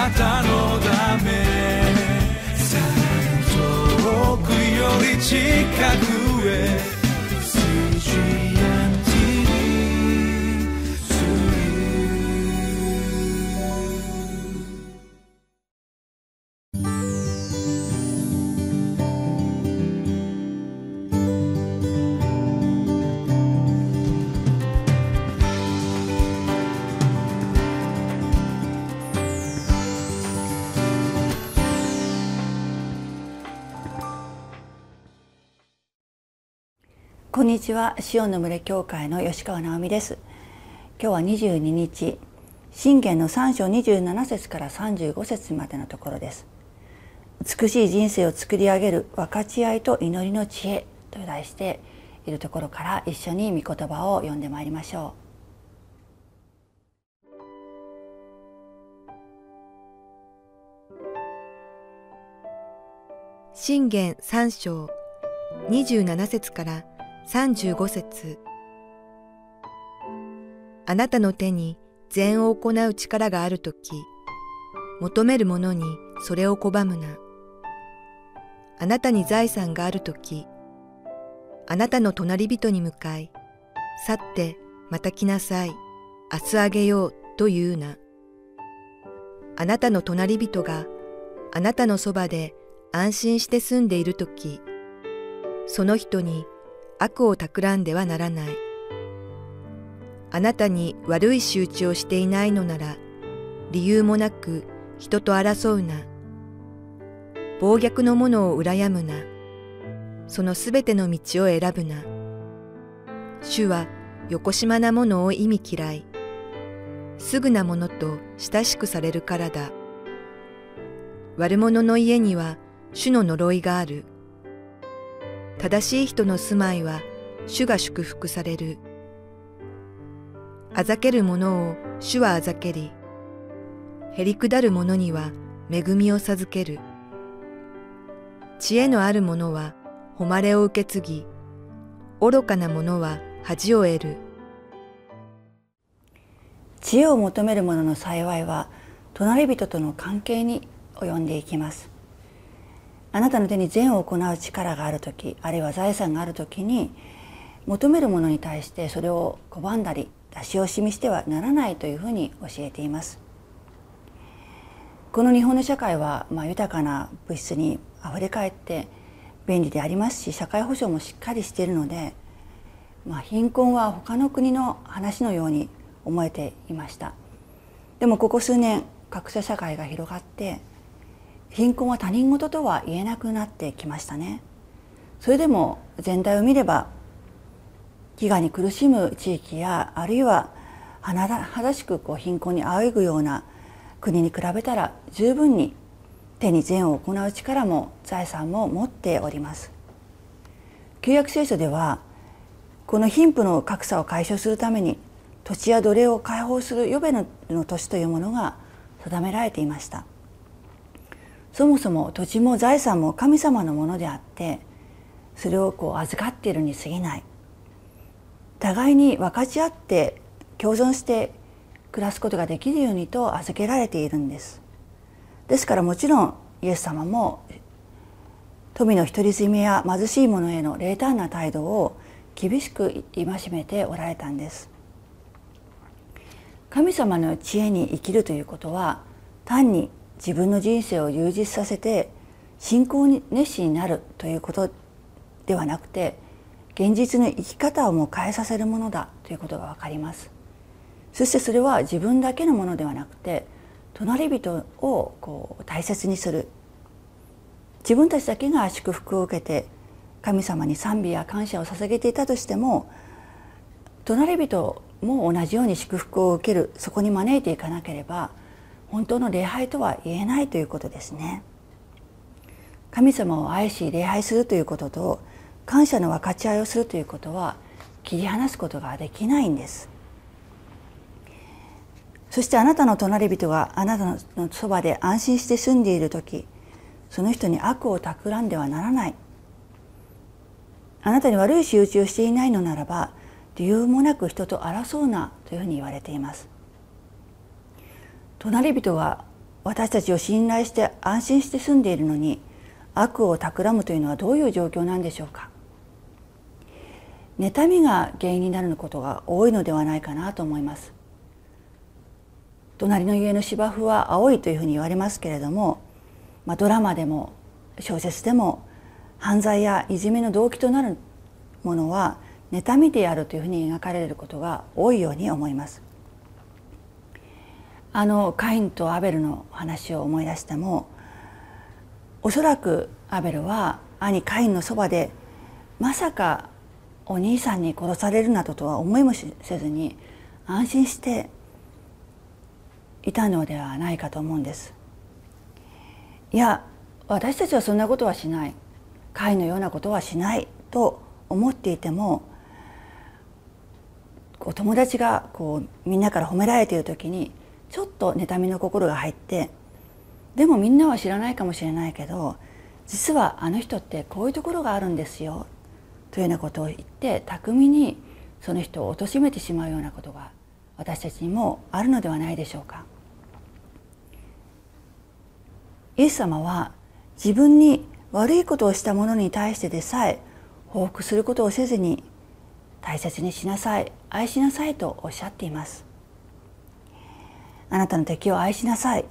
なたのため。さらに遠くより近くへ。にちは、シオンの群れ教会の吉川直美です。今日は22日、信玄の3章27節から35節までのところです。美しい人生を作り上げる分かち合いと祈りの知恵と題しているところから一緒に御言葉を読んでまいりましょう。信玄3章27節から35節あなたの手に善を行う力があるとき、求める者にそれを拒むな。あなたに財産があるとき、あなたの隣人に向かい、去ってまた来なさい、明日あげようと言うな。あなたの隣人があなたのそばで安心して住んでいるとき、その人に悪を企んではならない。あなたに悪い仕打ちをしていないのなら、理由もなく人と争うな。暴虐の者を羨むな。そのすべての道を選ぶな。主は横島なものを意味嫌い。すぐなものと親しくされるからだ。悪者の家には主の呪いがある。正しい人の住まいは主が祝福される。あざける者を主はあざけり、へりくだる者には恵みを授ける。知恵のある者は誉れを受け継ぎ、愚かな者は恥を得る。知恵を求める者の幸いは、隣人との関係に及んでいきます。あなたの手に善を行う力がある時あるいは財産がある時に求めるものに対してそれを拒んだり出し惜しみしてはならないというふうに教えています。この日本の社会は、まあ、豊かな物質にあふれかえって便利でありますし社会保障もしっかりしているので、まあ、貧困は他の国の話のように思えていましたでもここ数年格差社会が広がって貧困は他人事とは言えなくなってきましたね。それでも全体を見れば飢餓に苦しむ地域やあるいは甚だしくこう貧困にあえぐような国に比べたら十分に手に善を行う力も財産も持っております。旧約聖書ではこの貧富の格差を解消するために土地や奴隷を解放する予備の年というものが定められていました。そもそも土地も財産も神様のものであってそれをこう預かっているに過ぎない。互いに分かち合って共存して暮らすことができるようにと預けられているんです。ですからもちろんイエス様も富の独り占めや貧しい者への冷淡な態度を厳しく戒めておられたんです。神様の知恵に生きるということは単に自分の人生を充実させて信仰に熱心になるということではなくて現実の生き方をも変えさせるものだということが分かります。そしてそれは自分だけのものではなくて隣人をこう大切にする。自分たちだけが祝福を受けて神様に賛美や感謝を捧げていたとしても隣人も同じように祝福を受ける。そこに招いていかなければ本当の礼拝とは言えないということですね。神様を愛し礼拝するということと感謝の分かち合いをするということは切り離すことができないんです。そしてあなたの隣人があなたのそばで安心して住んでいる時その人に悪を企んではならない。あなたに悪い仕打ちをしていないのならば理由もなく人と争うなというふうに言われています。隣人が私たちを信頼して安心して住んでいるのに悪を企むというのはどういう状況なんでしょうか。妬みが原因になることが多いのではないかなと思います。隣の家の芝生は青いというふうに言われますけれども、まあ、ドラマでも小説でも犯罪やいじめの動機となるものは妬みであるというふうに描かれることが多いように思います。あのカインとアベルの話を思い出してもおそらくアベルは兄カインのそばでまさかお兄さんに殺されるなどとは思いもせずに安心していたのではないかと思うんです。いや私たちはそんなことはしない。会のようなことはしないと思っていてもお友達がこうみんなから褒められている時にちょっと妬みの心が入ってでもみんなは知らないかもしれないけど実はあの人ってこういうところがあるんですよというようなことを言って巧みにその人を貶めてしまうようなことが私たちにもあるのではないでしょうか。イエス様は自分に悪いことをした者に対してでさえ報復することをせずに大切にしなさい愛しなさいとおっしゃっていますあなたの敵を愛しなさい。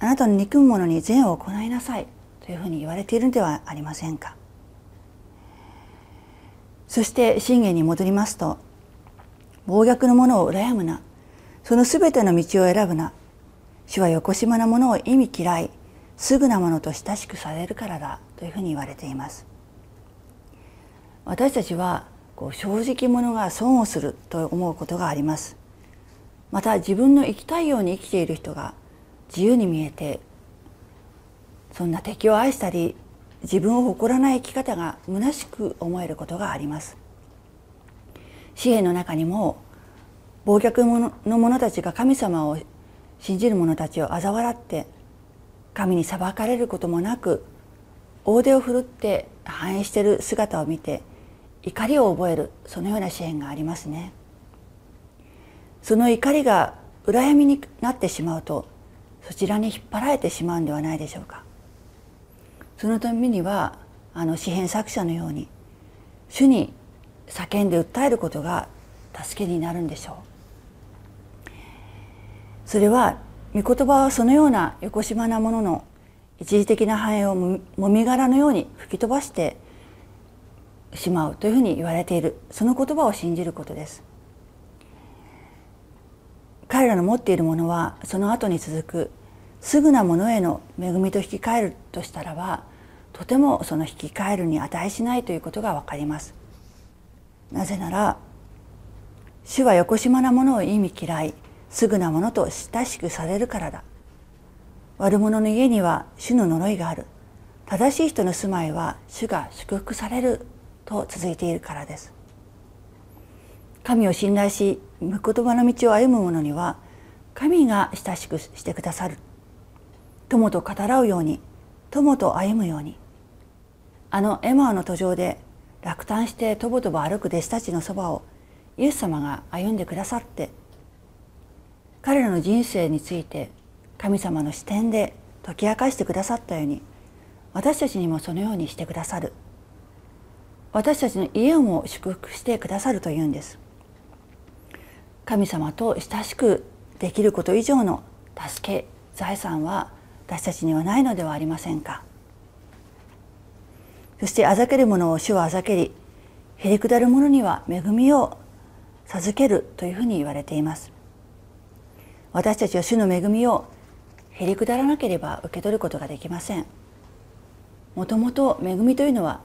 あなたの憎む者に善を行いなさい。というふうに言われているのではありませんか。そして信玄に戻りますと暴虐の者を羨むな。そのすべての道を選ぶな。主は横島な者を意味嫌い。すぐなものと親しくされるからだ。というふうに言われています。私たちはこう正直者が損をすると思うことがあります。また自分の生きたいように生きている人が自由に見えてそんな敵を愛したり自分を誇らない生き方が虚しく思えることがあります。詩篇の中にも暴虐の者たちが神様を信じる者たちを嘲笑って神に裁かれることもなく大手を振るって反映している姿を見て怒りを覚えるそのような支援がありますね。その怒りが羨みになってしまうとそちらに引っ張られてしまうんではないでしょうか。そのためにはあの詩編作者のように主に叫んで訴えることが助けになるんでしょう。それは御言葉はそのような横島なものの一時的な繁栄をもみ殻のように吹き飛ばしてしまうというふうに言われている。その言葉を信じることです。彼らの持っているものはその後に続くすぐなものへの恵みと引き換えるとしたらばとてもその引き換えるに値しないということが分かります。なぜなら主は横島なものを意味嫌いすぐなものと親しくされるからだ。悪者の家には主の呪いがある。正しい人の住まいは主が祝福されると続いているからです。神を信頼し御言葉の道を歩む者には神が親しくしてくださる。友と語らうように友と歩むように。あのエマーの途上で落胆してとぼとぼ歩く弟子たちのそばをイエス様が歩んでくださって彼らの人生について神様の視点で解き明かしてくださったように私たちにもそのようにしてくださる。私たちの家をも祝福してくださるというんです。神様と親しくできること以上の助け財産は私たちにはないのではありませんか？そしてあざける者を主はあざけりへりくだる者には恵みを授けるというふうに言われています。私たちは主の恵みをへりくだらなければ受け取ることができません。もともと恵みというのは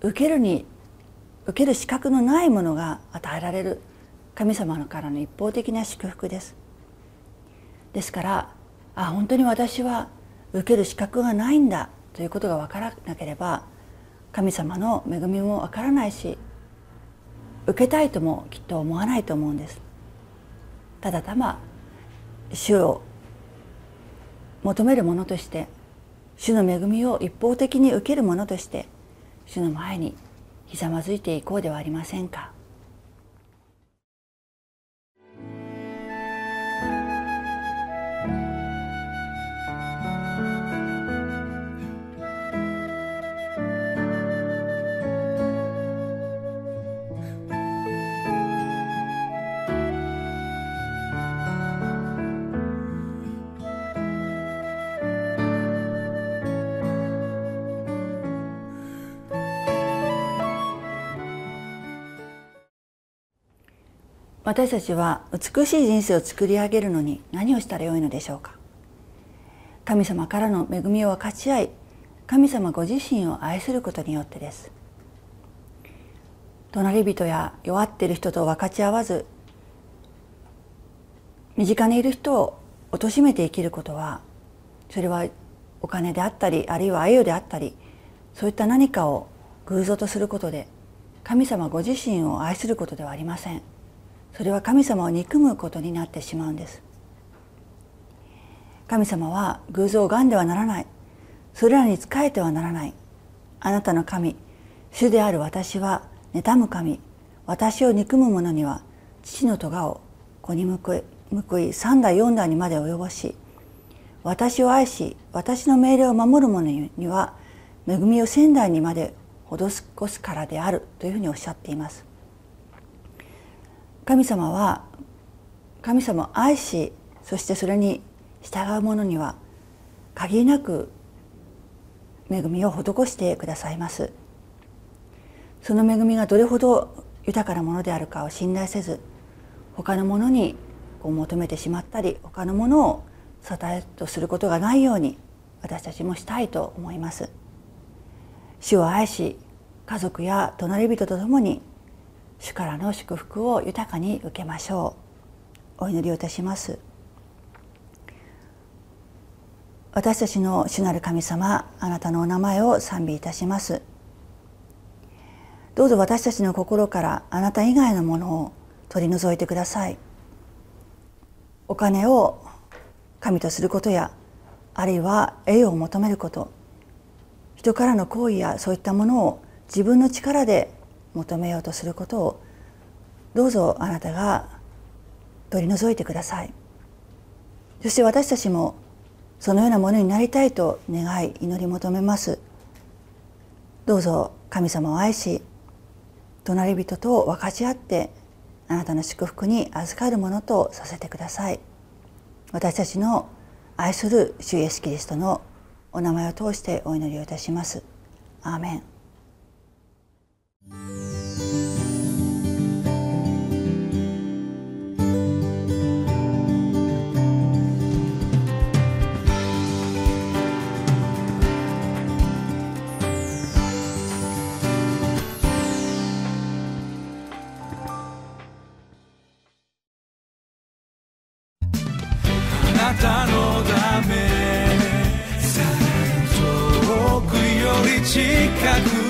受けるに受ける資格のないものが与えられる神様からの一方的な祝福です。ですからあ本当に私は受ける資格がないんだということが分からなければ神様の恵みも分からないし受けたいともきっと思わないと思うんです。ただたま主を求める者として主の恵みを一方的に受ける者として主の前にひざまずいていこうではありませんか。私たちは美しい人生を作り上げるのに何をしたらよいのでしょうか？神様からの恵みを分かち合い神様ご自身を愛することによってです。隣人や弱っている人と分かち合わず身近にいる人を貶めて生きることはそれはお金であったりあるいは愛用であったりそういった何かを偶像とすることで神様ご自身を愛することではありません。それは神様を憎むことになってしまうんです。神様は偶像を癌ではならない。それらに仕えてはならない。あなたの神主である私は妬む神私を憎む者には父の咎を子に報い報い三代四代にまで及ぼし私を愛し私の命令を守る者には恵みを仙台にまで施すからであるというふうにおっしゃっています。神様は神様を愛しそしてそれに従う者には限りなく恵みを施してくださいます。その恵みがどれほど豊かなものであるかを信頼せず他のものにこう求めてしまったり他のものを支えとすることがないように私たちもしたいと思います。主を愛し家族や隣人と共に主からの祝福を豊かに受けましょう。お祈りをいたします。私たちの主なる神様あなたのお名前を賛美いたします。どうぞ私たちの心からあなた以外のものを取り除いてください。お金を神とすることやあるいは栄誉を求めること。人からの行為やそういったものを自分の力で求めようとすることをどうぞあなたが取り除いてください。そして私たちもそのようなものになりたいと願い祈り求めます。どうぞ神様を愛し隣人と分かち合ってあなたの祝福に預かるものとさせてください。私たちの愛する主イエスキリストのお名前を通してお祈りをいたします。アーメン。近く。